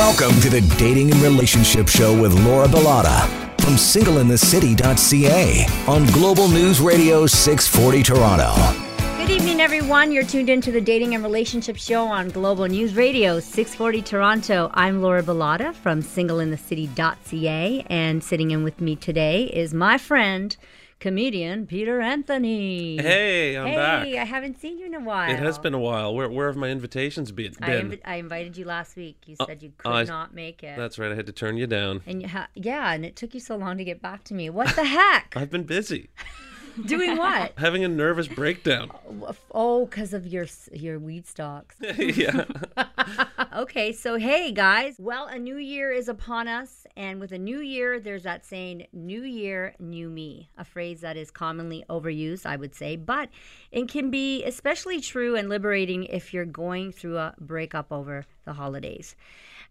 Welcome to the Dating and Relationship Show with Laura Bilotta from singleinthecity.ca on Global News Radio 640 Toronto. Good evening, everyone. You're tuned into the Dating and Relationship Show on Global News Radio 640 Toronto. I'm Laura Bilotta from singleinthecity.ca, and sitting in with me today is my friend, comedian Peter Anthony. Hey, I'm hey, back. I haven't seen you in a while. It has been a while. Where where have my invitations been? I, invi- I invited you last week. You Uh, said you could not make it. That's right. I had to turn you down. and you ha- yeah, and it took you so long to get back to me. What the heck? I've been busy, Doing what? having a nervous breakdown. Oh, because of your your weed stocks. yeah. okay, so hey guys, well, a new year is upon us, and with a new year, there's that saying, New Year, New Me, a phrase that is commonly overused, I would say, but it can be especially true and liberating if you're going through a breakup over the holidays.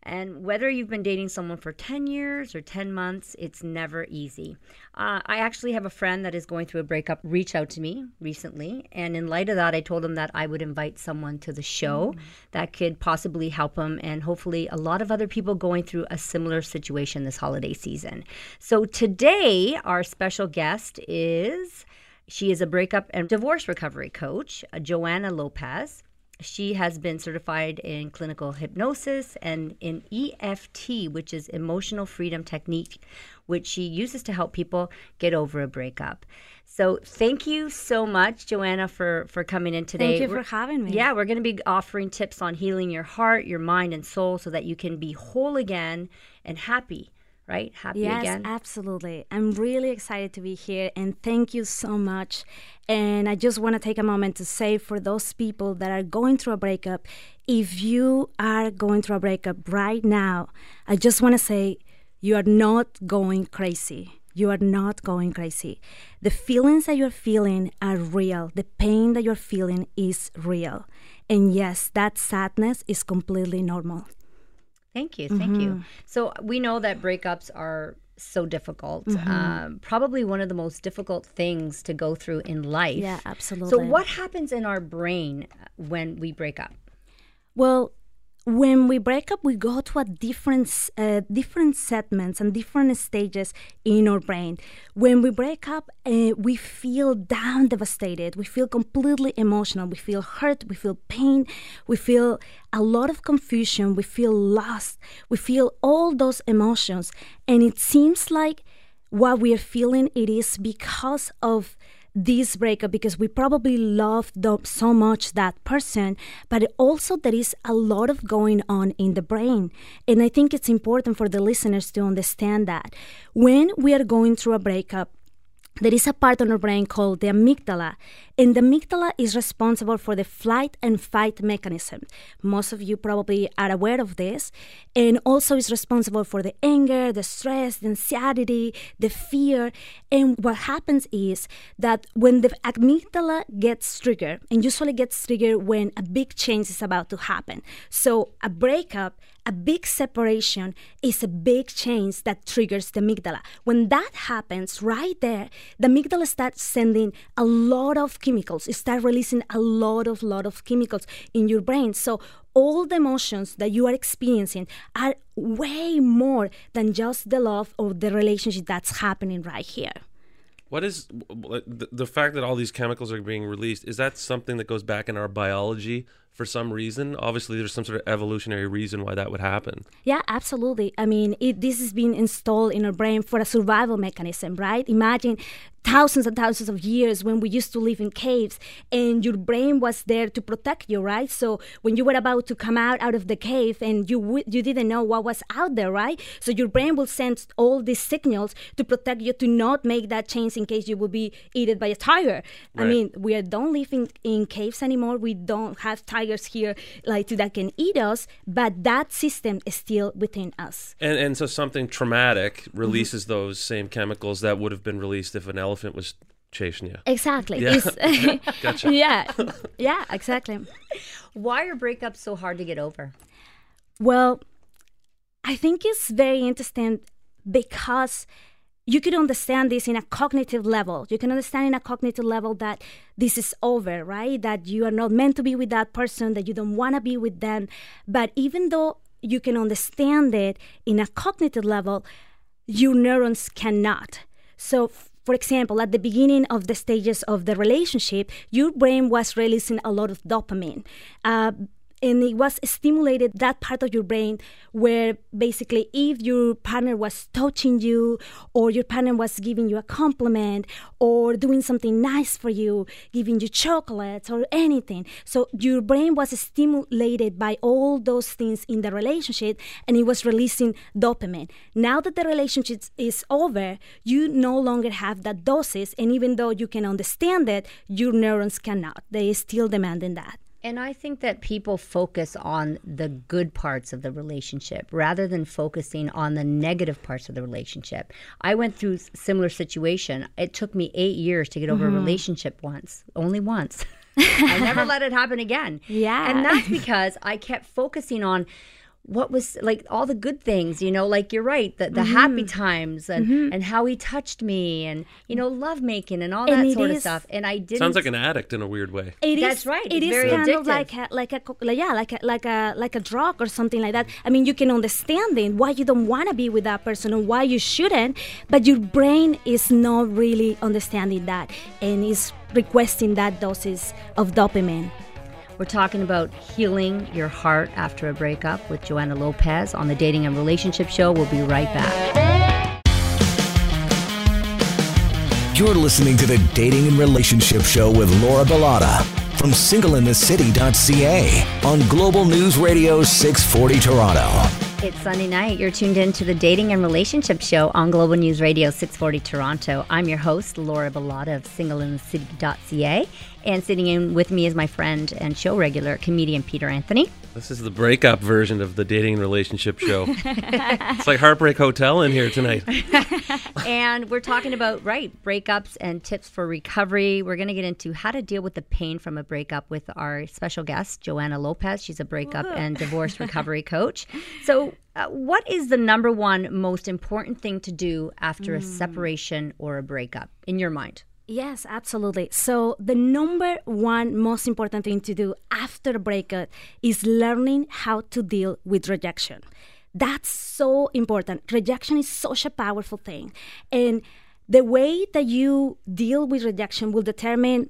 And whether you've been dating someone for 10 years or 10 months, it's never easy. Uh, I actually have a friend that is going through a breakup reach out to me recently. And in light of that, I told him that I would invite someone to the show that could possibly help him and hopefully a lot of other people going through a similar situation this holiday season. So today, our special guest is. She is a breakup and divorce recovery coach, uh, Joana Lopez. She has been certified in clinical hypnosis and in EFT, which is emotional freedom technique, which she uses to help people get over a breakup. So thank you so much, Joana, for for coming in today. Thank you We're- for having me. Yeah, we're going to be offering tips on healing your heart, your mind, and soul, so that you can be whole again and happy. Right, happy Yes, again. absolutely. I'm really excited to be here and thank you so much. And I just want to take a moment to say for those people that are going through a breakup, if you are going through a breakup right now, I just want to say you are not going crazy. You are not going crazy. The feelings that you're feeling are real. The pain that you're feeling is real. And yes, that sadness is completely normal. Thank you. Thank you. So we know that breakups are so difficult. Um, probably one of the most difficult things to go through in life. Yeah, absolutely. So what happens in our brain when we break up? Well, when we break up, we go to a different, uh, different segments and different stages in our brain. When we break up, uh, we feel down, devastated. We feel completely emotional. We feel hurt. We feel pain. We feel a lot of confusion. We feel lost. We feel all those emotions, and it seems like what we are feeling it is because of this breakup because we probably love the, so much that person but also there is a lot of going on in the brain. And i think it's important for the listeners to understand that when we are going through a breakup there is a part of our brain called the amygdala, and the amygdala is responsible for the flight and fight mechanism. Most of you probably are aware of this, and also is responsible for the anger, the stress, the anxiety, the fear. And what happens is that when the amygdala gets triggered, and usually gets triggered when a big change is about to happen. So a breakup a big separation is a big change that triggers the amygdala. When that happens, right there, the amygdala starts sending a lot of chemicals. It starts releasing a lot of lot of chemicals in your brain. So all the emotions that you are experiencing are way more than just the love or the relationship that's happening right here. What is the, fact that all these chemicals are being released? Is that something that goes back in our biology for some reason? Obviously, there's some sort of evolutionary reason why that would happen. Yeah, absolutely. I mean, it, this has been installed in our brain for a survival mechanism, right? Imagine thousands and thousands of years when we used to live in caves and your brain was there to protect you, right? So when you were about to come out out of the cave and you w- you didn't know what was out there, right? So your brain will send all these signals to protect you to not make that change in case you will be eaten by a tiger. I mean, we are don't live in, in caves anymore. We don't have tigers here like that can eat us, but that system is still within us. And and so something traumatic mm-hmm. releases those same chemicals that would have been released if an elephant was chasing you. Exactly. Yeah. It's- Gotcha. yeah. Yeah, exactly. Why are breakups so hard to get over? Well, I think it's very interesting because you could understand this in a cognitive level. You can understand in a cognitive level that this is over, right? That you are not meant to be with that person, that you don't want to be with them. But even though you can understand it in a cognitive level, your neurons cannot. So, f- for example, at the beginning of the stages of the relationship, your brain was releasing a lot of dopamine. Uh, and it was stimulated that part of your brain where basically if your partner was touching you or your partner was giving you a compliment or doing something nice for you giving you chocolates or anything. So your brain was stimulated by all those things in the relationship and it was releasing dopamine. Now that the relationship is over you no longer have that doses and even though you can understand it your neurons cannot. They still demanding that And I think that people focus on the good parts of the relationship rather than focusing on the negative parts of the relationship. I went through similar situation. It took me 8 years to get over a mm-hmm. relationship once, only once. I never let it happen again. Yeah. And that's because I kept focusing on what was like all the good things, you know, like you're right, the, the mm-hmm. happy times and, mm-hmm. and how he touched me and, you know, love making and all And that it sort of stuff. And I didn't. Sounds like an addict in a weird way. It is. That's right. It It's is very kind addictive. of like a, like a like, yeah like a like a like a drug or something like that. I mean, you can understand it why you don't want to be with that person or why you shouldn't, but your brain is not really understanding that and is requesting that doses of dopamine. We're talking about healing your heart after a breakup with Joana Lopez on the Dating and Relationship Show. We'll be right back. You're listening to the Dating and Relationship Show with Laura Bilotta from singleinthecity.ca on Global News Radio 640 Toronto. It's Sunday night. You're tuned in to the Dating and Relationship Show on Global News Radio 640 Toronto. I'm your host, Laura Bilotta of singleinthecity.ca. And sitting in with me is my friend and show regular, comedian Peter Anthony. This is the breakup version of the dating and relationship show. it's like Heartbreak Hotel in here tonight. and we're talking about right breakups and tips for recovery. We're going to get into how to deal with the pain from a breakup with our special guest Joana Lopez. She's a breakup and divorce recovery coach. So, uh, what is the number one most important thing to do after a separation or a breakup in your mind? Yes, absolutely. So, the number one most important thing to do after a breakup is learning how to deal with rejection. That's so important. Rejection is such a powerful thing. And the way that you deal with rejection will determine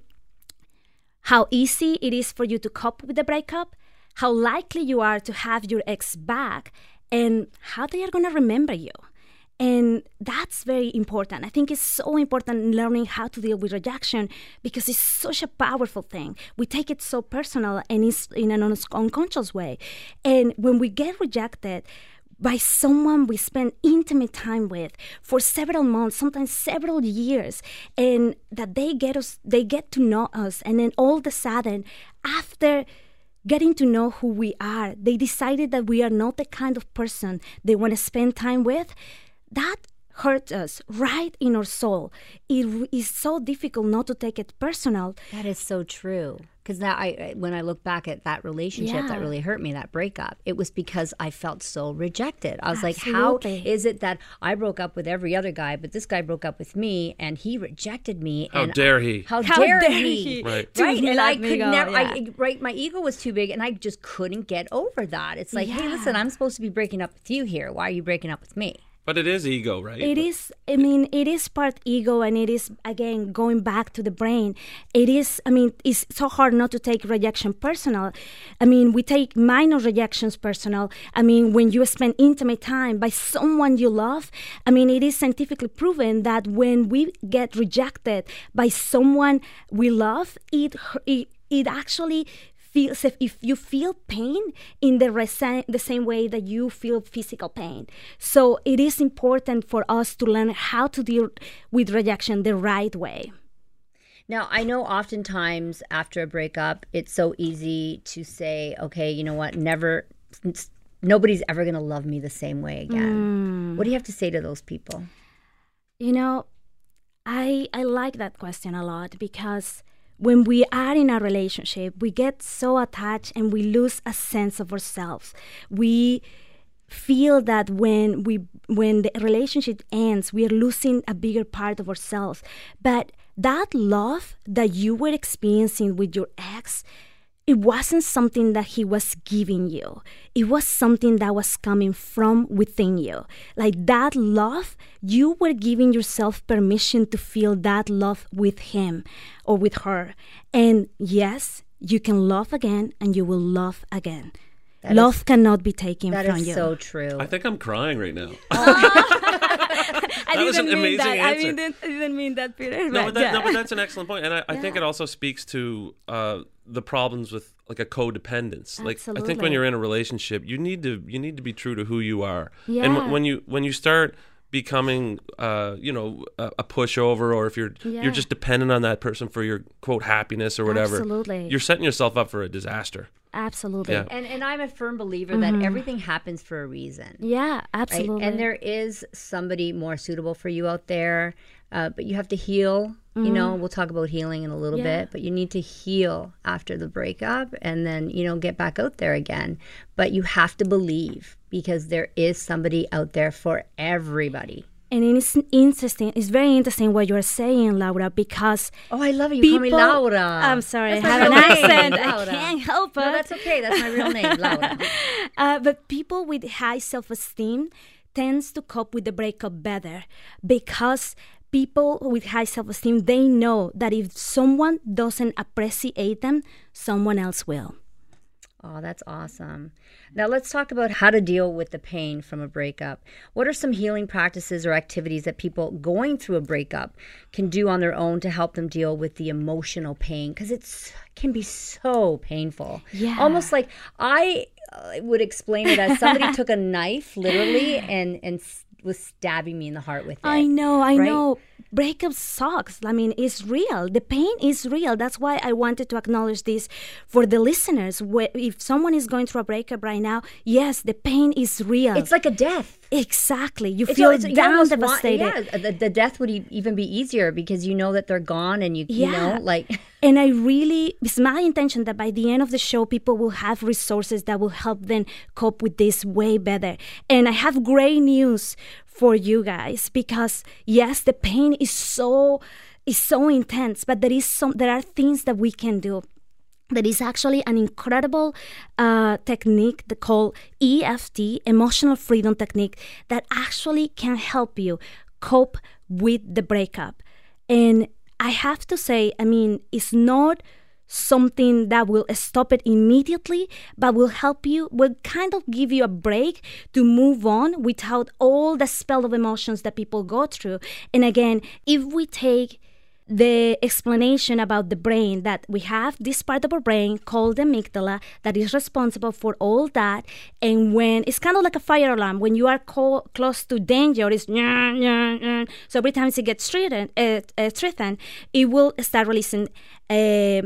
how easy it is for you to cope with the breakup, how likely you are to have your ex back, and how they are going to remember you. And that's very important. I think it's so important learning how to deal with rejection because it's such a powerful thing. We take it so personal and it's in an unconscious way. And when we get rejected, by someone we spend intimate time with for several months sometimes several years and that they get us they get to know us and then all of a sudden after getting to know who we are they decided that we are not the kind of person they want to spend time with that hurts us right in our soul it is so difficult not to take it personal That is so true. Because now, I I- when I look back at that relationship that really hurt me, that breakup, it was because I felt so rejected. I was like, how is it that I broke up with every other guy, but this guy broke up with me and he rejected me? How and dare he? How, How dare, dare he? he Right. Right, and I could go, never. yeah. I, right, my ego was too big, and I just couldn't get over that. It's like, hey, listen, I'm supposed to be breaking up with you here. Why are you breaking up with me? But it is ego, right? It is, I mean, it is part ego and it is, again, going back to the brain. It is, I mean, it's so hard not to take rejection personal. I mean, we take minor rejections personal. I mean, when you spend intimate time by someone you love, I mean, it is scientifically proven that when we get rejected by someone we love, it, it, it actually feels if, if you feel pain in the resa- the same way that you feel physical pain so it is important for us to learn how to deal with rejection the right way Now, I know oftentimes after a breakup, it's so easy to say, okay, you know what, never, nobody's ever going to love me the same way again. Mm. What do you have to say to those people? you know i i like that question a lot because when we are in a relationship we get so attached and we lose a sense of ourselves. We feel that when we when the relationship ends we are losing a bigger part of ourselves. But that love that you were experiencing with your ex it wasn't something that he was giving you. It was something that was coming from within you. Like that love, you were giving yourself permission to feel that love with him or with her. And yes, you can love again and you will love again. Love cannot be taken That from is you. so true. I think I'm crying right now. I That was an didn't mean amazing that. I answer. didn't, I didn't mean that, Peter. No, but but, that, yeah. no, but that's an excellent point, and I, I think it also speaks to uh, the problems with like a codependence. Like I think when you're in a relationship, you need to you need to be true to who you are, and Yeah. w- when you when you start becoming uh, you know a, a pushover or if you're Yeah. you're just dependent on that person for your quote happiness or whatever Absolutely. you're setting yourself up for a disaster Absolutely. Yeah. and and I'm a firm believer that everything happens for a reason. Yeah, right? absolutely. And there is somebody more suitable for you out there, uh, but you have to heal. You know, we'll talk about healing in a little Yeah. bit, but you need to heal after the breakup and then, you know, get back out there again. But you have to believe because there is somebody out there for everybody. And it's interesting. It's very interesting what you are saying, Laura, because Oh, I love it. You call me Laura. I'm sorry, I That's my have an accent. I can't help it. No, that's okay. That's my real name, Laura. Uh, but people with high self-esteem tends to cope with the breakup better because people with high self-esteem they know that if someone doesn't appreciate them, someone else will. Oh, that's awesome. Now let's talk about how to deal with the pain from a breakup. What are some healing practices or activities that people going through a breakup can do on their own to help them deal with the emotional pain? Because it can be so painful. Yeah. Almost like I uh, would explain it as somebody took a knife, literally, and and was stabbing me in the heart with it. I know, I right? know. Breakup sucks. I mean, it's real. The pain is real. That's why I wanted to acknowledge this for the listeners. If someone is going through a breakup right now, yes, the pain is real. It's like a death. exactly. You It's- feel it's- you down, almost want- yeah, the, the death would e- even be easier because you know that they're gone and you, you know, Yeah. like. And I really, it's my intention that by the end of the show, people will have resources that will help them cope with this way better. And I have great news for you guys because yes, the pain is so is so intense, but there is some there are things that we can do. There is actually an incredible uh, technique called EFT, Emotional Freedom Technique, that actually can help you cope with the breakup. And I have to say, I mean, it's not something that will stop it immediately, but will help you, will kind of give you a break to move on without all the spell of emotions that people go through. And again, if we take the explanation about the brain that we have this part of our brain called the amygdala that is responsible for all that. And when it's kind of like a fire alarm. When you are co- close to danger it's so every time it gets threatened, uh, uh, threatened it will start releasing uh,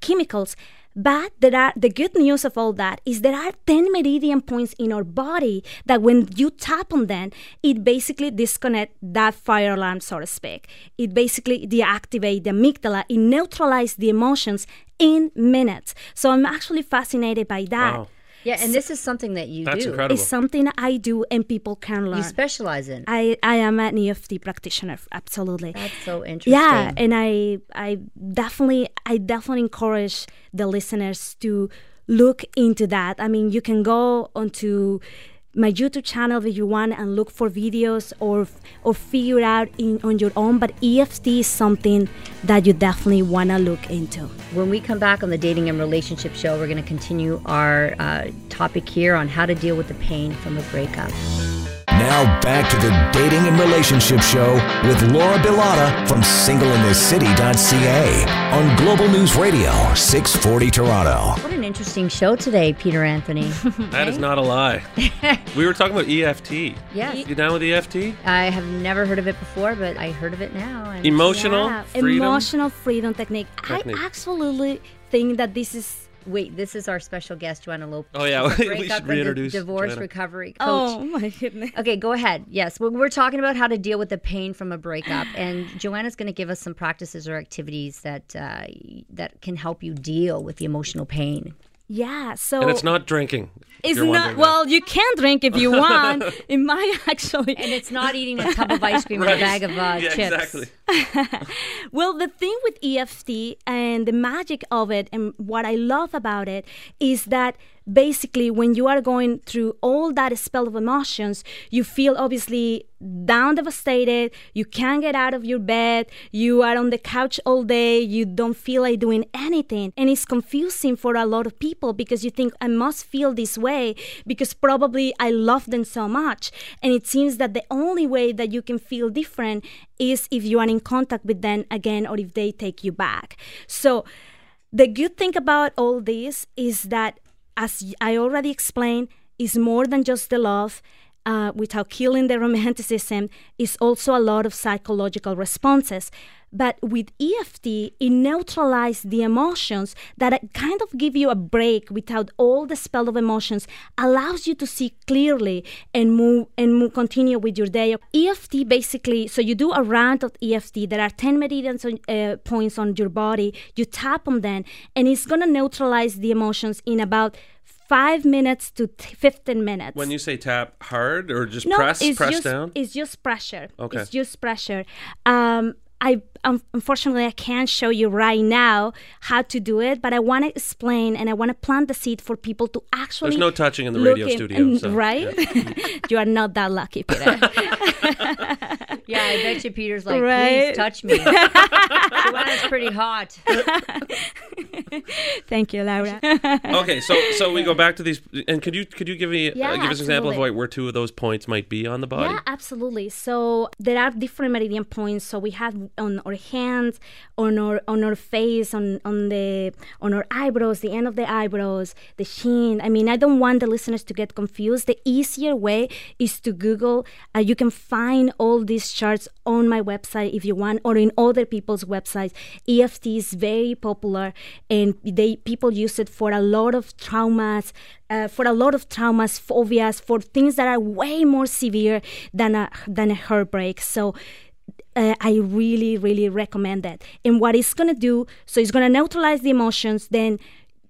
chemicals but there are the good news of all that is there are 10 meridian points in our body that when you tap on them, it basically disconnect that fire alarm, so to speak. It basically deactivate the amygdala, it neutralize the emotions in minutes. So I'm actually fascinated by that. Wow. Yeah, and this is something that you That's do. incredible. It's something I do and people can learn. You specialize in. I, I am an EFT practitioner, absolutely. That's so interesting. Yeah, and I I definitely I definitely encourage the listeners to look into that. I mean, you can go onto my YouTube channel if you want and look for videos or or figure out in on your own. But EFT is something that you definitely want to look into. When we come back on the Dating and Relationship Show, we're going to continue our uh, topic here on how to deal with the pain from a breakup. Now back to the Dating and Relationship Show with Laura Bilotta from singleinthecity.ca on Global News Radio 640 Toronto. What an interesting show today, Peter Anthony. that is not a lie we were talking about EFT yeah, you down with EFT I have never heard of it before, but I heard of it now. And emotional Yeah, freedom emotional freedom technique. Technique. I absolutely think that this is. Wait, this is our special guest, Joana Lopez. Oh, yeah, She's a we should and reintroduce divorce Joana. recovery coach. Oh my goodness. Okay, go ahead. Yes, we're, we're talking about how to deal with the pain from a breakup, and Joana's going to give us some practices or activities that uh, that can help you deal with the emotional pain. Yeah, so And it's not drinking. It's not wondering that. well. You can drink if you want. it might actually. And it's not eating a tub of ice cream and a bag of uh, yeah, chips. exactly. Well, the thing with EFT and the magic of it, and what I love about it, is that basically when you are going through all that spell of emotions, you feel obviously down, devastated. You can't get out of your bed. You are on the couch all day. You don't feel like doing anything. And it's confusing for a lot of people because you think, I must feel this way because probably I love them so much. And it seems that the only way that you can feel different is if you are in contact with them again or if they take you back. So, the good thing about all this is that, as I already explained, is more than just the love. Uh, without killing the romanticism, is also a lot of psychological responses. But with EFT, it neutralizes the emotions that kind of give you a break without all the spell of emotions, allows you to see clearly and move and move, continue with your day. EFT basically, so you do a round of EFT. There are 10 meridians uh, points on your body. You tap on them, and it's gonna neutralize the emotions in about five minutes to t- 15 minutes. When you say tap hard or just no, press it's press just, down? It's just pressure. Okay. It's just pressure. Um, I um, unfortunately I can't show you right now how to do it, but I want to explain and I want to plant the seed for people to actually. There's no touching in the radio in- studio, and- so, right? you are not that lucky, Peter. Yeah, I bet you Peter's like, Right. please touch me. Joana's pretty hot. Thank you, Laura. okay, so so we go back to these, and could you could you give me Yeah, uh, give us an example of like where two of those points might be on the body? Yeah, absolutely. So there are different meridian points. So we have on our hands, on our on our face, on on the on our eyebrows, the end of the eyebrows, the chin. I mean, I don't want the listeners to get confused. The easier way is to Google. Uh, you can find all these charts on my website if you want, or in other people's websites. EFT is very popular, and they people use it for a lot of traumas uh, for a lot of traumas, phobias, for things that are way more severe than a than a heartbreak. So. Uh, I really, really recommend that. And what it's gonna do, so it's gonna neutralize the emotions. Then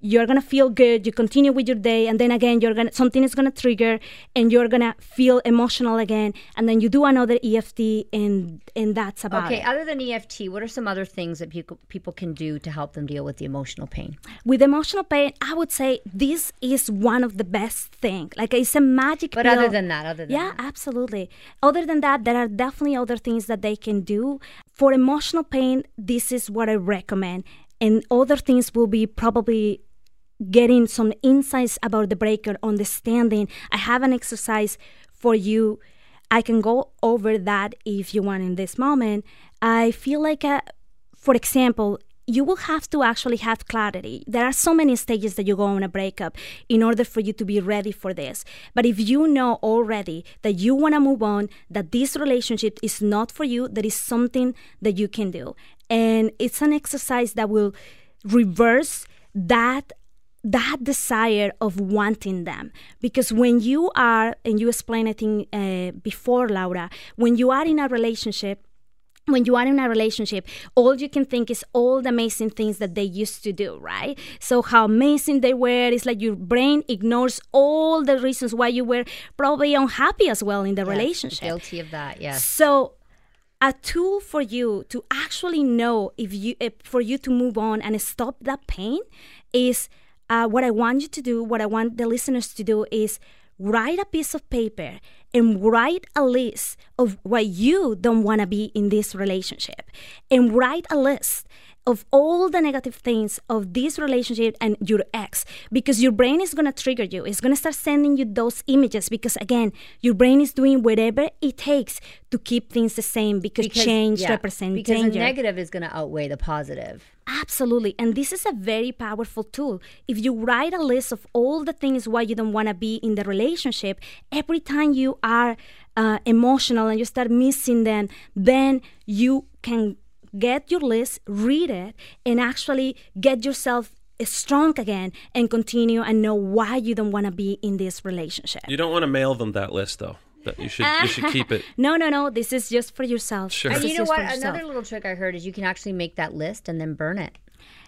you're gonna feel good. You continue with your day, and then again, you're gonna something is gonna trigger, and you're gonna feel emotional again. And then you do another EFT, and and that's about Okay, it. other than EFT, what are some other things that people people can do to help them deal with the emotional pain? With emotional pain, I would say this is one of the best thing. Like it's a magic. But pill. other than that, other than Yeah, that. absolutely. Other than that, there are definitely other things that they can do. For emotional pain, this is what I recommend. And other things will be probably getting some insights about the breaker, understanding. I have an exercise for you. I can go over that if you want in this moment. I feel like, uh for example, you will have to actually have clarity. There are so many stages that you go on a breakup in order for you to be ready for this. But if you know already that you want to move on, that this relationship is not for you, that is something that you can do. And it's an exercise that will reverse that that desire of wanting them because when you are and you explained i think uh, before laura when you are in a relationship when you are in a relationship, all you can think is all the amazing things that they used to do, right? So, how amazing they were. It's like your brain ignores all the reasons why you were probably unhappy as well in the relationship. Guilty of that, yes. So, a tool for you to actually know if you, if, for you to move on and stop that pain is uh, what I want you to do. What I want the listeners to do is write a piece of paper and write a list of what you don't want to be in this relationship, and write a list of all the negative things of this relationship and your ex because your brain is going to trigger you it's going to start sending you those images because again your brain is doing whatever it takes to keep things the same because, change yeah, represents because danger the negative is going to outweigh the positive. Absolutely. And this is a very powerful tool. If you write a list of all the things why you don't want to be in the relationship, every time you are uh, emotional and you start missing them, then you can get your list, read it, and actually get yourself strong again and continue and know why you don't want to be in this relationship. You don't want to mail them that list though. That you should you should keep it. No, no, no. This is just for yourself. Sure. And you know what? Another little trick I heard is you can actually make that list and then burn it.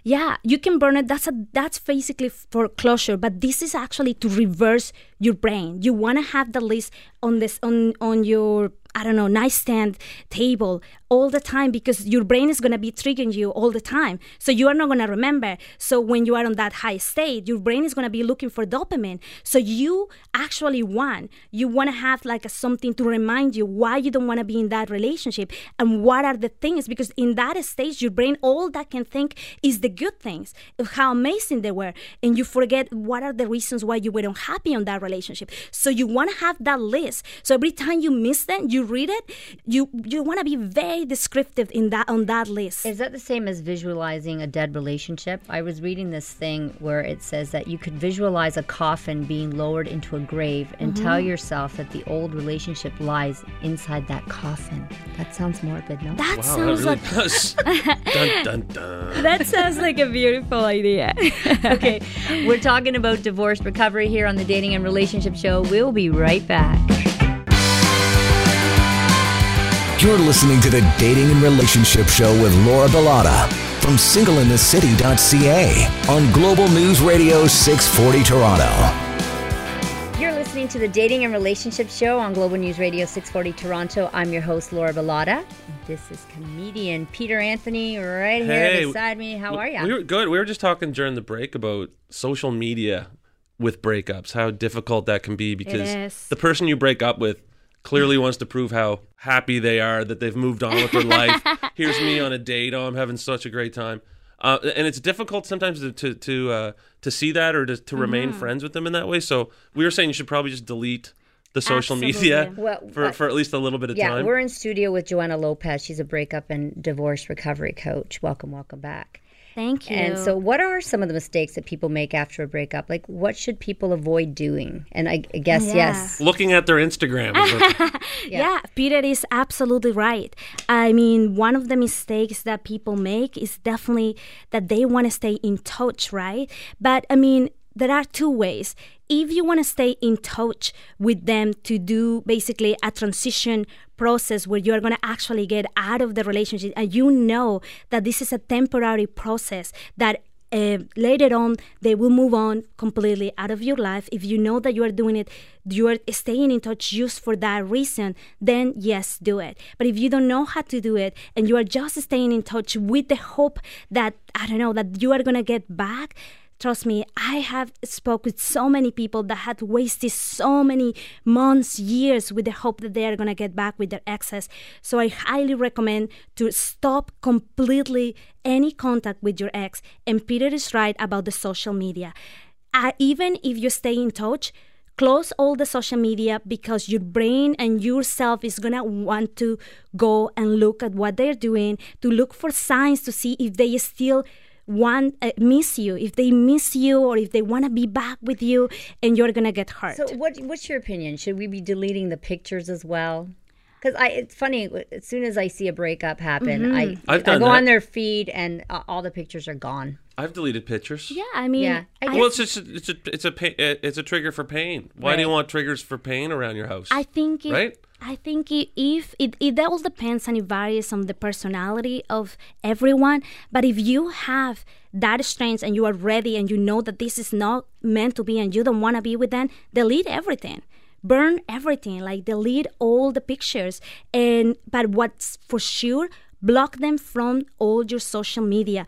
Yeah, you can burn it. That's a that's basically for closure, but this is actually to reverse your brain. You want to have the list on this on on your I don't know, nightstand, table all the time because your brain is going to be triggering you all the time. So you are not going to remember. So when you are on that high state, your brain is going to be looking for dopamine. So you actually want, you want to have like a, something to remind you why you don't want to be in that relationship and what are the things because in that stage, your brain, all that can think is the good things, how amazing they were. And you forget what are the reasons why you were unhappy on that relationship. So you want to have that list. So every time you miss them, you read it, you you want to be very descriptive in that on that list. Is that the same as visualizing a dead relationship? I was reading this thing where it says that you could visualize a coffin being lowered into a grave and mm-hmm. tell yourself that the old relationship lies inside that coffin. That sounds morbid, no? that Wow, that sounds really like does. dun dun dun. that sounds like a beautiful idea. okay, we're talking about divorce recovery here on the Dating and Relationship Show. We'll be right back. You're listening to the Dating and Relationship Show with Laura Bilotta from singleinthecity.ca on Global News Radio 640 Toronto. You're listening to the Dating and Relationship Show on Global News Radio 640 Toronto. I'm your host, Laura Bilotta. This is comedian Peter Anthony right here Hey, beside me. How are you? We were good. We were just talking during the break about social media with breakups, how difficult that can be because the person you break up with clearly wants to prove how happy they are that they've moved on with their life. Here's me on a date. Oh, I'm having such a great time. Uh, and it's difficult sometimes to to to, uh, to see that or to, to remain Mm-hmm. friends with them in that way. So we were saying you should probably just delete the social media Well, for, uh, for at least a little bit of yeah, time. we're in studio with Joana Lopez. She's a breakup and divorce recovery coach. Welcome, welcome back. Thank you. And so, what are some of the mistakes that people make after a breakup? Like, what should people avoid doing? And I, I guess, Yeah. yes. Looking at their Instagram. is a- yeah. Peter is absolutely right. I mean, one of the mistakes that people make is definitely that they want to stay in touch, right? But I mean, there are two ways. If you want to stay in touch with them to do basically a transition process where you're going to actually get out of the relationship and you know that this is a temporary process that uh, later on they will move on completely out of your life. If you know that you are doing it you are staying in touch just for that reason then yes do it. But if you don't know how to do it and you are just staying in touch with the hope that i don't know that you are going to get back trust me i have spoke with so many people that had wasted so many months years with the hope that they are going to get back with their exes. So i highly recommend to stop completely any contact with your ex and peter is right about the social media. Uh, even if you stay in touch close all the social media because your brain and yourself is gonna want to go and look at what they're doing to look for signs to see if they still want uh, miss you if they miss you or if they want to be back with you and you're gonna get hurt So, what what's your opinion? Should we be deleting the pictures as well? Because I, it's funny. As soon as I see a breakup happen, I Mm-hmm. I've I go that. on their feed and uh, all the pictures are gone. I've deleted pictures. yeah i mean Yeah, I Well, it's just it's a it's a pa- it's a trigger for pain. Why do you want triggers for pain around your house? I think it, Right? I think if it, it all depends and it varies on the personality of everyone. But if you have that strength and you are ready and you know that this is not meant to be and you don't want to be with them, delete everything. Burn everything, like delete all the pictures. And but what's for sure, block them from all your social media.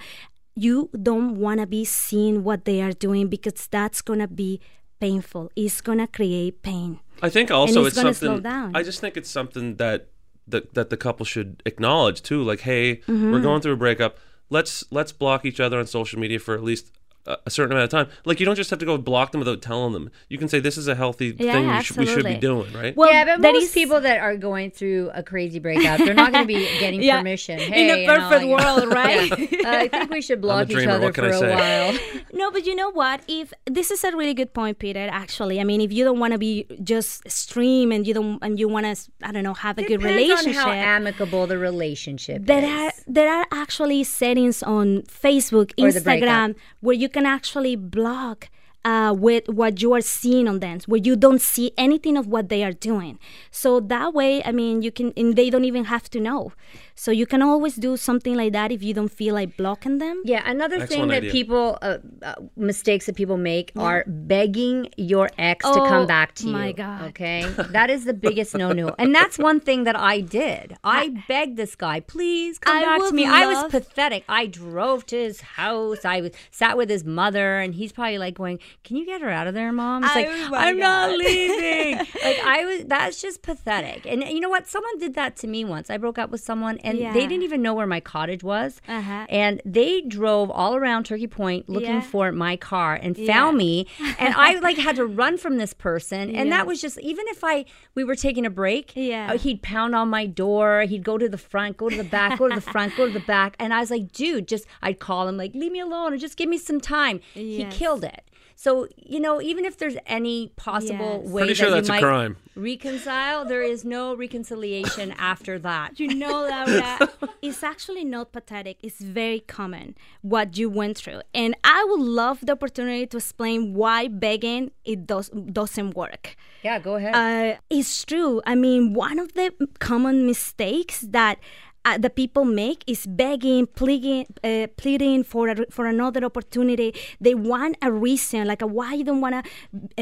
You don't want to be seeing what they are doing because that's gonna be painful. It's gonna create pain. I think also it's it's, something. I just think it's something that that that the couple should acknowledge too. Like, hey, Mm-hmm. we're going through a breakup. Let's let's block each other on social media for at least a, a certain amount of time. Like, you don't just have to go block them without telling them. You can say this is a healthy Yeah, thing we should, we should be doing, right? Well, yeah, but there most is- people that are going through a crazy breakup, they're not going to be getting Yeah, permission. in Hey, a you know, perfect like- world, right? Yeah. Uh, I think we should block each other what can for I a say? while. No, but you know what? If this is a really good point, Peter. Actually, I mean, if you don't want to be just stream and you don't and you want to, I don't know, have a good relationship. on how amicable the relationship there is. are there are actually settings on Facebook, Or. Instagram, where you can actually block uh, with what you are seeing on them, where you don't see anything of what they are doing. So that way, I mean, you can, and they don't even have to know. So you can always do something like that if you don't feel like blocking them. Yeah, another thing that idea. people uh, uh, mistakes that people make are begging your ex to Oh, come back to you. my God. Okay, that is the biggest no-no, and that's one thing that I did. I begged this guy, please come I back to would me. I was pathetic. I drove to his house. I was sat with his mother, and he's probably like going, "Can you get her out of there, mom?" It's like, Oh I'm not leaving. like I was. That's just pathetic. And you know what? Someone did that to me once. I broke up with someone, and Yeah. they didn't even know where my cottage was. Uh-huh. And they drove all around Turkey Point looking Yeah. for my car and Yeah. found me. And I like had to run from this person. And that was just even if I we were taking a break, Yeah. uh, he'd pound on my door. He'd go to the front, go to the back, go to the front, go to the back. And I was like, dude, just I'd call him like, leave me alone or just give me some time. He killed it. So you know, even if there's any possible Yes. way Pretty that sure you that's a might crime. reconcile, there is no reconciliation after that. You know, Laura, it's actually not pathetic. It's very common what you went through, and I would love the opportunity to explain why begging it does doesn't work. Yeah, go ahead. Uh, it's true. I mean, one of the common mistakes that uh, the people make is begging, pleading, uh, pleading for a, for another opportunity. They want a reason, like a why you don't want to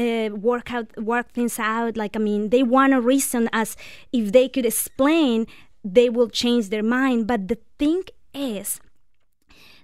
uh, work out, work things out. Like I mean, they want a reason as if they could explain, they will change their mind. But the thing is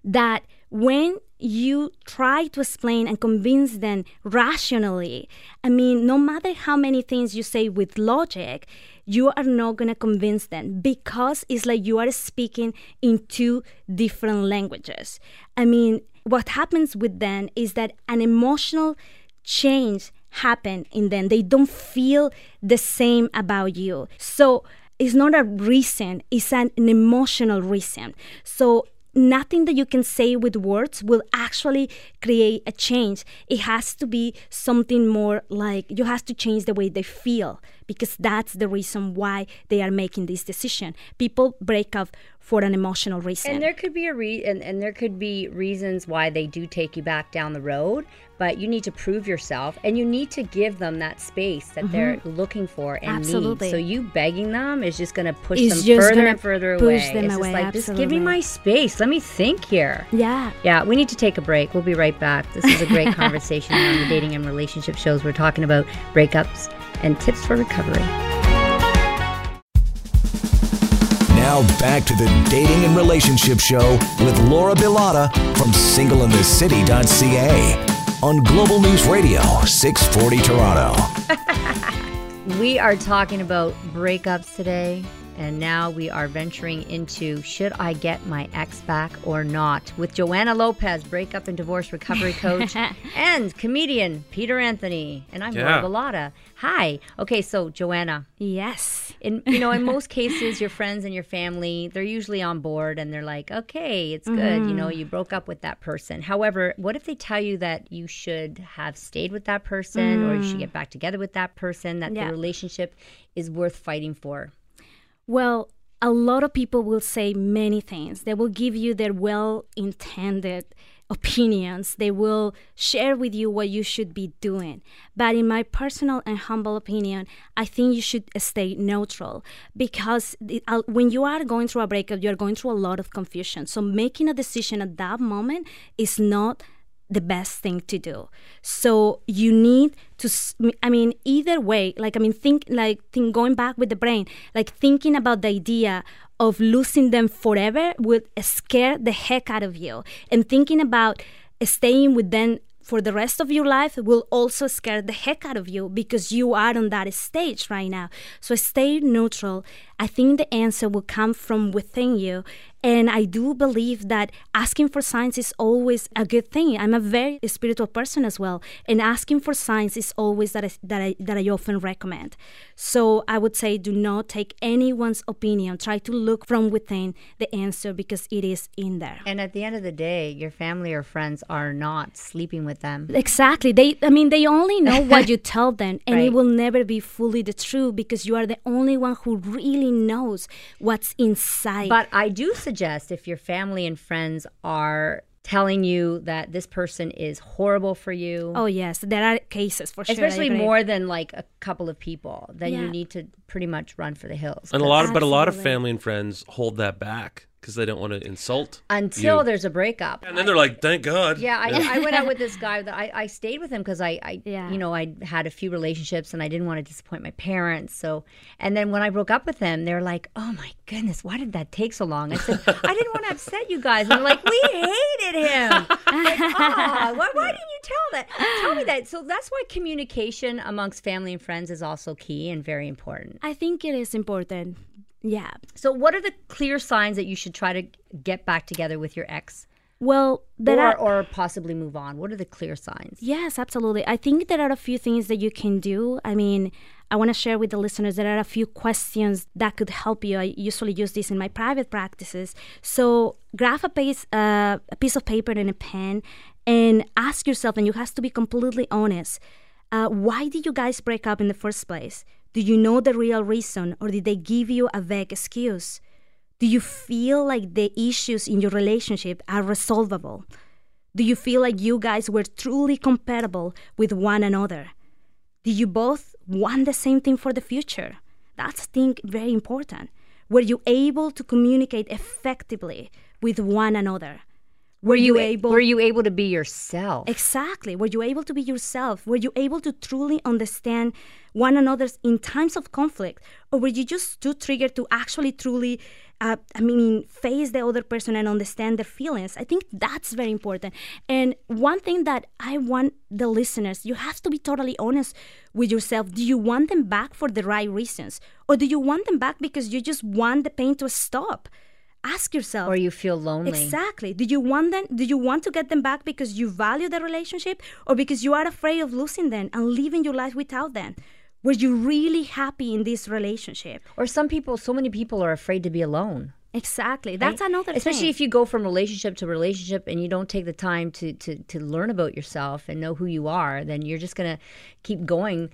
that when you try to explain and convince them rationally, I mean, no matter how many things you say with logic, you are not going to convince them because it's like you are speaking in two different languages. I mean, what happens with them is that an emotional change happen in them. They don't feel the same about you. So it's not a reason, it's an, an emotional reason. So nothing that you can say with words will actually create a change. It has to be something more like you have to change the way they feel because that's the reason why they are making this decision. People break up for an emotional reason. And there could be a re- and, and there could be reasons why they do take you back down the road, but you need to prove yourself and you need to give them that space that they're mm-hmm. looking for and Absolutely. need. So you begging them is just going to push It's them further and further push away. them it's away, just like just give me my space. Let me think here. yeah. Yeah, we need to take a break. We'll be right back. This is a great conversation on the dating and relationship shows. We're talking about breakups and tips for recovery. Now back to the Dating and Relationship Show with Laura Bilotta from singleinthecity.ca on Global News Radio 640 Toronto. We are talking about breakups today, and now we are venturing into should I get my ex back or not with Joana Lopez, breakup and divorce recovery coach, and comedian Peter Anthony. And I'm Yeah. Laura Bilotta. Hi. Okay, so Joana, Yes. in you know, in most cases, your friends and your family, they're usually on board and they're like, okay, it's good. You Mm-hmm. know, you broke up with that person. However, what if they tell you that you should have stayed with that person or you should get back together with that person, that Mm. Yeah. the relationship is worth fighting for? Well, a lot of people will say many things. They will give you their well intended opinions. They will share with you what you should be doing. But in my personal and humble opinion, I think you should stay neutral because uh, when you are going through a breakup, you're going through a lot of confusion. So making a decision at that moment is not the best thing to do. So you need to. i mean, either way, like I mean, think like think going back with the brain, like thinking about the idea of losing them forever would scare the heck out of you, and thinking about staying with them for the rest of your life will also scare the heck out of you because you are on that stage right now. So stay neutral. I think the answer will come from within you. And I do believe that asking for signs is always a good thing. I'm a very spiritual person as well, and asking for signs is always that I, that I, that I often recommend. So I would say do not take anyone's opinion. Try to look from within the answer because it is in there. And at the end of the day, your family or friends are not sleeping with them. Exactly. They I mean they only know what you tell them and Right. it will never be fully the truth because you are the only one who really knows what's inside. But I do suggest if your family and friends are telling you that this person is horrible for you, oh yes, there are cases for sure. Especially more than like a couple of people, then you need to pretty much run for the hills. And a lot of, but a lot of family and friends hold that back because they don't want to insult until you. there's a breakup. And then they're like, "Thank God." Yeah, I, I went out with this guy that I, I stayed with him because I, I Yeah. you know, I had a few relationships and I didn't want to disappoint my parents. So, and then when I broke up with him, they're like, "Oh my goodness, why did that take so long?" I said, "I didn't want to upset you guys." And they're like, "We hated him." Like, "Ah, why, why didn't you tell that? Tell me that. So that's why communication amongst family and friends is also key and very important. I think it is important. Yeah. So, what are the clear signs that you should try to get back together with your ex, Well, there or, are or possibly move on? What are the clear signs? Yes, absolutely. I think there are a few things that you can do. I mean, I want to share with the listeners there are a few questions that could help you. I usually use this in my private practices. So, grab a piece, uh, a piece of paper and a pen and ask yourself, and you have to be completely honest uh, why did you guys break up in the first place? Do you know the real reason, or did they give you a vague excuse? Do you feel like the issues in your relationship are resolvable? Do you feel like you guys were truly compatible with one another? Do you both want the same thing for the future? That's, I think, very important. Were you able to communicate effectively with one another? Were you able? Were you able to be yourself? Exactly. Were you able to be yourself? Were you able to truly understand one another's in times of conflict? Or were you just too triggered to actually truly, uh, I mean, face the other person and understand their feelings? I think that's very important. And one thing that I want the listeners, you have to be totally honest with yourself. Do you want them back for the right reasons? Or do you want them back because you just want the pain to stop? Ask yourself. or you feel lonely? Exactly. Do you want them? Do you want to get them back because you value the relationship, or because you are afraid of losing them and living your life without them? Were you really happy in this relationship? Or some people, so many people are afraid to be alone. Exactly. That's another Especially thing. if you go from relationship to relationship and you don't take the time to, to, to learn about yourself and know who you are, then you're just going to keep going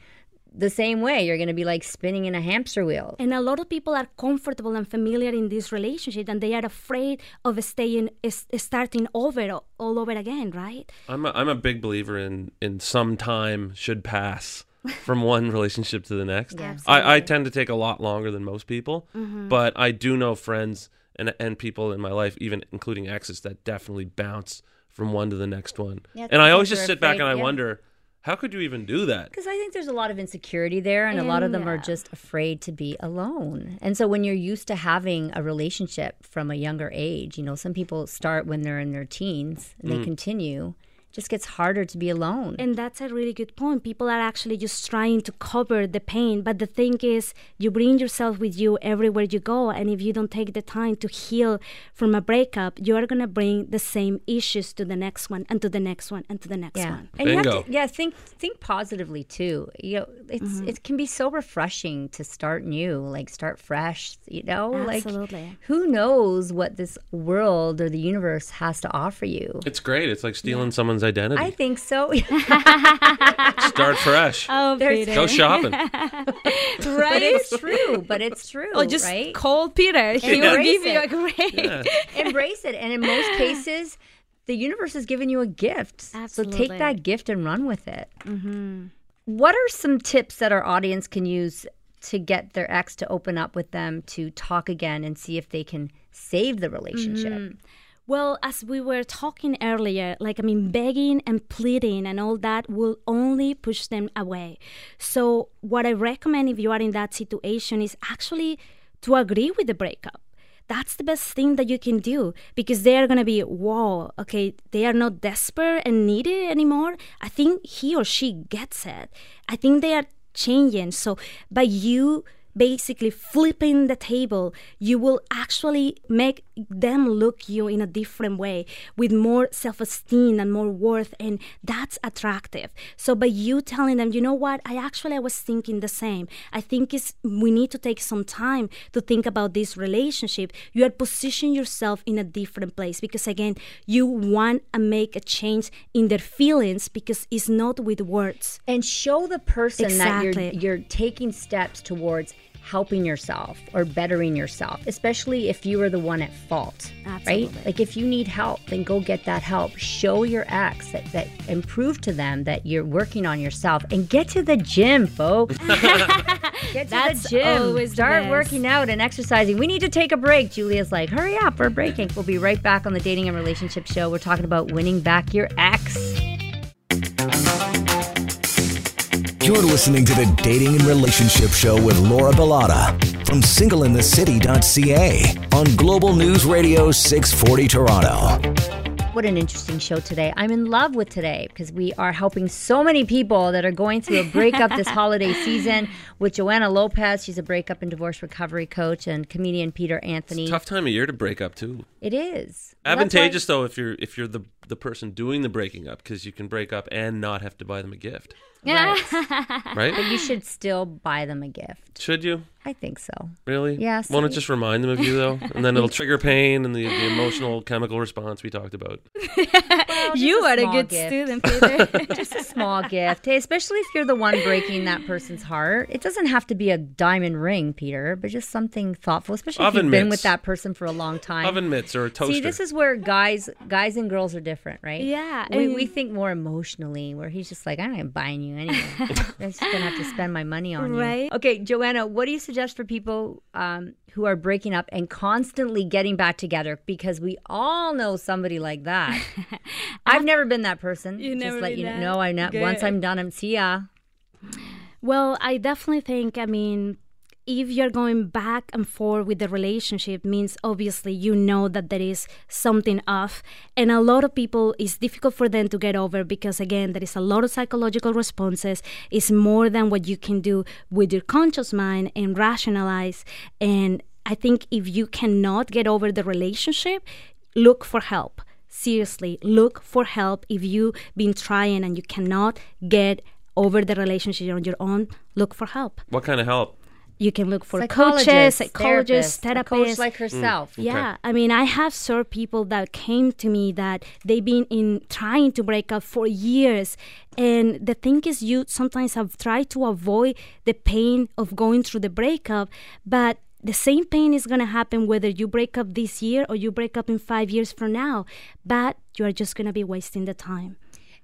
the same way. You're going to be like spinning in a hamster wheel. and a lot of people are comfortable and familiar in this relationship, and they are afraid of staying, is- starting over all over again. Right? I'm a, I'm a big believer in in some time should pass from one relationship to the next. I, I tend to take a lot longer than most people, Mm-hmm. but I do know friends and and people in my life, even including exes, that definitely bounce from one to the next one. Yeah, and I always just sit back and I yeah. wonder, how could you even do that? Because I think there's a lot of insecurity there, and a lot of them are just afraid to be alone. And so when you're used to having a relationship from a younger age, you know, some people start when they're in their teens and they continue. It just gets harder to be alone. And that's a really good point. People are actually just trying to cover the pain. But the thing is, you bring yourself with you everywhere you go. And if you don't take the time to heal from a breakup, you are going to bring the same issues to the next one and to the next one and to the next yeah, one. and you have Bingo. to, yeah, think think positively too. You know, it's mm-hmm. it can be so refreshing to start new, like start fresh. You know, Absolutely. like who knows what this world or the universe has to offer you. It's great. It's like stealing someone's identity. I think so. Start fresh. Oh, There's- Peter. Go shopping. but it's true. But it's true. Or just right? call Peter. He will Embrace give you a it. great. Embrace it. And in most cases, the universe has given you a gift. So Absolutely. take that gift and run with it. Mm-hmm. What are some tips that our audience can use to get their ex to open up with them to talk again and see if they can save the relationship? Mm-hmm. Well, as we were talking earlier, like I mean, begging and pleading and all that will only push them away. So, what I recommend if you are in that situation is actually to agree with the breakup. That's the best thing that you can do because they are going to be, whoa, okay, they are not desperate and needy anymore. I think he or she gets it. I think they are changing. So, by you basically flipping the table, you will actually make them look you in a different way with more self-esteem and more worth and that's attractive. So by you telling them, you know what, I actually I was thinking the same. I think it's we need to take some time to think about this relationship. You are positioning yourself in a different place because again, you want to make a change in their feelings because it's not with words. And show the person that Exactly. you're you're taking steps towards helping yourself or bettering yourself, especially if you are the one at fault, Absolutely. right? Like if you need help, then go get that help. Show your ex that, that and prove to them that you're working on yourself and get to the gym, folks. get to That's the gym. Start working out and exercising. We need to take a break. Julia's like, hurry up, we're breaking. We'll be right back on the Dating and Relationship Show. We're talking about winning back your ex. You're listening to the Dating and Relationship Show with Laura Bilotta from singleinthecity.ca on Global News Radio 640 Toronto. What an interesting show today. I'm in love with today because we are helping so many people that are going through a breakup this holiday season with Joana Lopez. She's a breakup and divorce recovery coach and comedian Peter Anthony. Tough time of year to break up too. It is. Well, that's Advantageous though if you're if you're the the person doing the breaking up because you can break up and not have to buy them a gift, why- right? But you should still buy them a gift. Should you I think so. really? Yes. Want to just remind them of you though, and then it'll trigger pain and the, the emotional chemical response we talked about. you a are a good gift. student, Peter. Just a small gift. Hey, especially if you're the one breaking that person's heart. It doesn't have to be a diamond ring, Peter, but just something thoughtful, especially if you've been with that person for a long time. Oven mitts or a toaster. See, this is where guys, guys and girls are different, right? Yeah, we, and- we think more emotionally. Where he's just like, I'm not buying you anyway. I'm just gonna have to spend my money on you. Right. Okay, Joana, what do you suggest for people um, who are breaking up and constantly getting back together? Because we all know somebody like that. I've never been that person. You just never let been you know. No, I'm not. Once I'm done, I'm see ya. Well, I definitely think, I mean, if you're going back and forth with the relationship means obviously you know that there is something off and a lot of people it's difficult for them to get over because again there is a lot of psychological responses it's more than what you can do with your conscious mind and rationalize and i think if you cannot get over the relationship look for help seriously look for help if you've been trying and you cannot get over the relationship on your own look for help what kind of help? you can look for Psychologists, coaches psychologists therapists, a coach like herself. Mm, yeah i mean i have served people that came to me that they've been in trying to break up for years and the thing is you sometimes have tried to avoid the pain of going through the breakup but the same pain is going to happen whether you break up this year or you break up in five years from now but you are just going to be wasting the time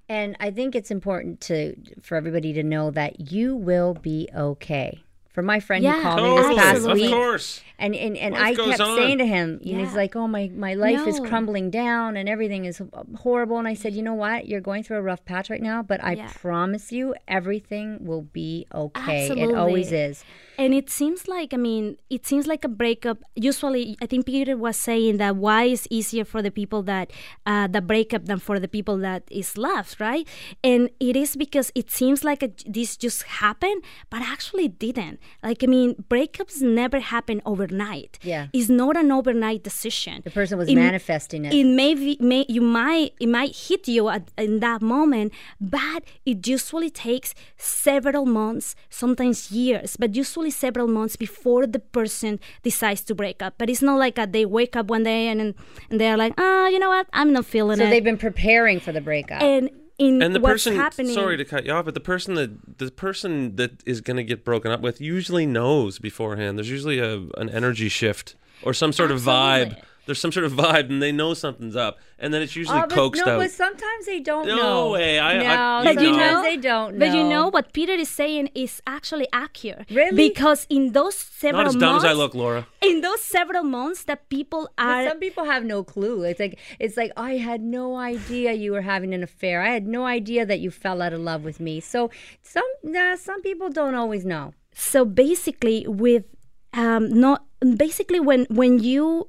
And I think it's important to for everybody to know that you will be okay. For my friend who Yeah, called me this Totally, past of week, course. and and, and Life I kept on. saying to him, you know, he's like, "Oh my, my life is crumbling down, and everything is horrible." And I said, "You know what? You're going through a rough patch right now, but I Yeah. promise you, everything will be okay. It always is." And it seems like, I mean, it seems like a breakup. Usually, I think Peter was saying that why is easier for the people that uh, that break up than for the people that is left, right? And it is because it seems like a, this just happened, but actually it didn't. Like, I mean, breakups never happen overnight. Yeah. it's not an overnight decision. The person was It- manifesting it. It may, be, may you might it might hit you at, in that moment, but it usually takes several months, sometimes years, but usually several months before the person decides to break up. But it's not like that they wake up one day and and they're like, ah, you know what, I'm not feeling so it. So they've been preparing for the breakup. and in and the what's person happening, sorry to cut you off but the person that the person that is going to get broken up with usually knows beforehand there's usually a an energy shift or some sort of vibe Absolutely. There's some sort of vibe and they know something's up and then it's usually but coaxed no, out but sometimes they don't No know. way. I- no, I- you But you sometimes know, they don't know. But you know what Peter is saying is actually accurate. Really? Because in those several not as dumb months, as I look Laura in those several months that people But are some people have no clue. It's like it's like I had no idea you were having an affair. I had no idea that you fell out of love with me. So some nah, some people don't always know. so basically with um not basically when when you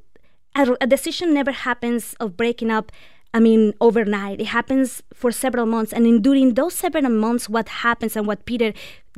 a, a decision never happens of breaking up i mean overnight. It happens for several months and in during those several months what happens and what peter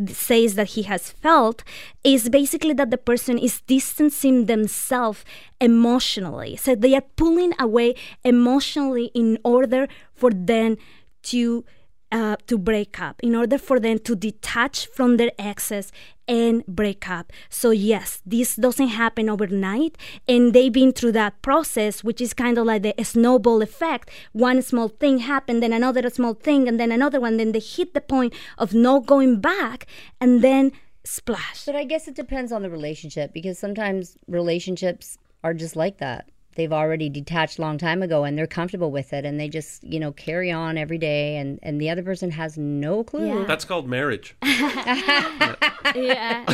says that he has felt is basically that the person is distancing themselves emotionally. So they are pulling away emotionally in order for them to uh, to break up, in order for them to detach from their exes and break up. So, yes, this doesn't happen overnight, and they've been through that process, which is kind of like the snowball effect. One small thing happened, then another small thing, and then another one, then they hit the point of no going back, and then splash. But I guess it depends on the relationship because sometimes relationships are just like that. They've already detached a long time ago and they're comfortable with it and they just, you know, carry on every day and, and the other person has no clue. Yeah. That's called marriage. yeah.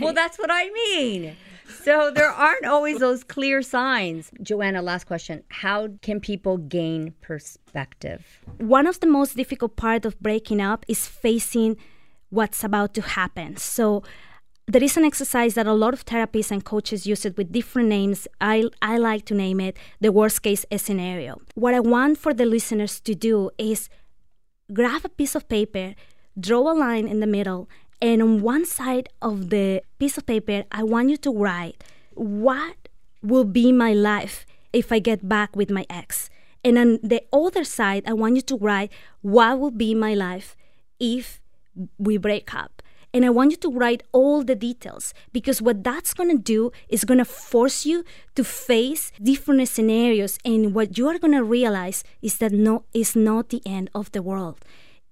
Well, that's what I mean. So there aren't always those clear signs. Joana, last question. How can people gain perspective? One of the most difficult part of breaking up is facing what's about to happen. So there is an exercise that a lot of therapists and coaches use it with different names. I, I like to name it the worst case scenario. What I want for the listeners to do is grab a piece of paper, draw a line in the middle, and on one side of the piece of paper, I want you to write what will be my life if I get back with my ex. And on the other side, I want you to write what will be my life if we break up. And I want you to write all the details because what that's going to do is going to force you to face different scenarios. And what you are going to realize is that no, it's not the end of the world.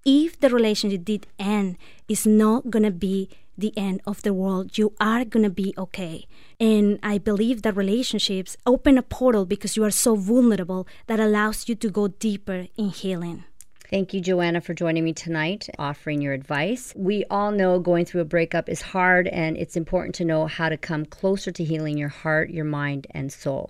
If the relationship did end, it's not going to be the end of the world. You are going to be okay. And I believe that relationships open a portal because you are so vulnerable that allows you to go deeper in healing. Thank you, Joana, for joining me tonight, offering your advice. We all know going through a breakup is hard, and it's important to know how to come closer to healing your heart, your mind, and soul.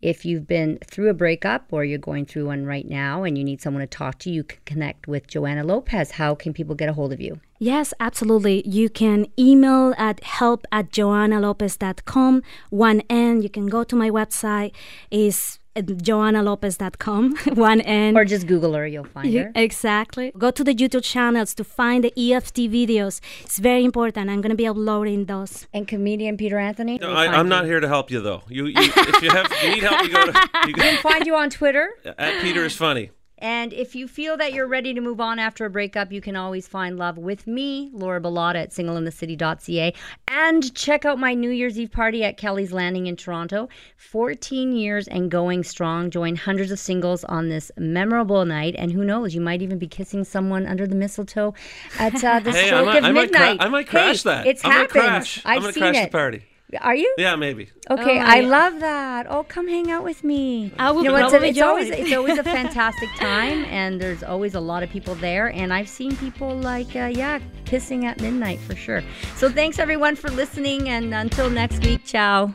If you've been through a breakup or you're going through one right now and you need someone to talk to, you can connect with Joana Lopez. How can people get a hold of you? Yes, absolutely. You can email at help at joanalopez.com. One N. You can go to my website. is joanalopez.com. One N. Or just Google her, you'll find her. Exactly. Go to the YouTube channels to find the EFT videos. It's very important. I'm going to be uploading those. And comedian Peter Anthony? No, I, i'm not here to help you though. You, you if you have you need help, you go to you go, We'll find you on Twitter. at Peter is funny. And if you feel that you're ready to move on after a breakup, you can always find love with me, Laura Bilotta at singleinthecity.ca. And check out my New Year's Eve party at Kelly's Landing in Toronto. 14 years and going strong. Join hundreds of singles on this memorable night. And who knows, you might even be kissing someone under the mistletoe at uh, the Hey, I stroke might, of I might, cra- midnight. I might crash Hey, that. It's I'm happened. Crash. I've I'm gonna seen crash it. the party. Are you? Yeah, maybe. Okay, Oh, I my- love that. Oh, come hang out with me. I will you know, it's, probably it's always it's always a fantastic time, and there's always a lot of people there. And I've seen people like, uh, yeah, kissing at midnight for sure. So thanks everyone for listening, and until next week, ciao.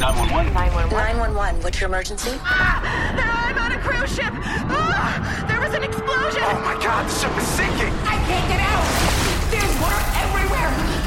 911. 911, what's your emergency? I'm on a cruise ship. Ah, there was an explosion. Oh my god, the ship is sinking. I can't get out. There's water everywhere.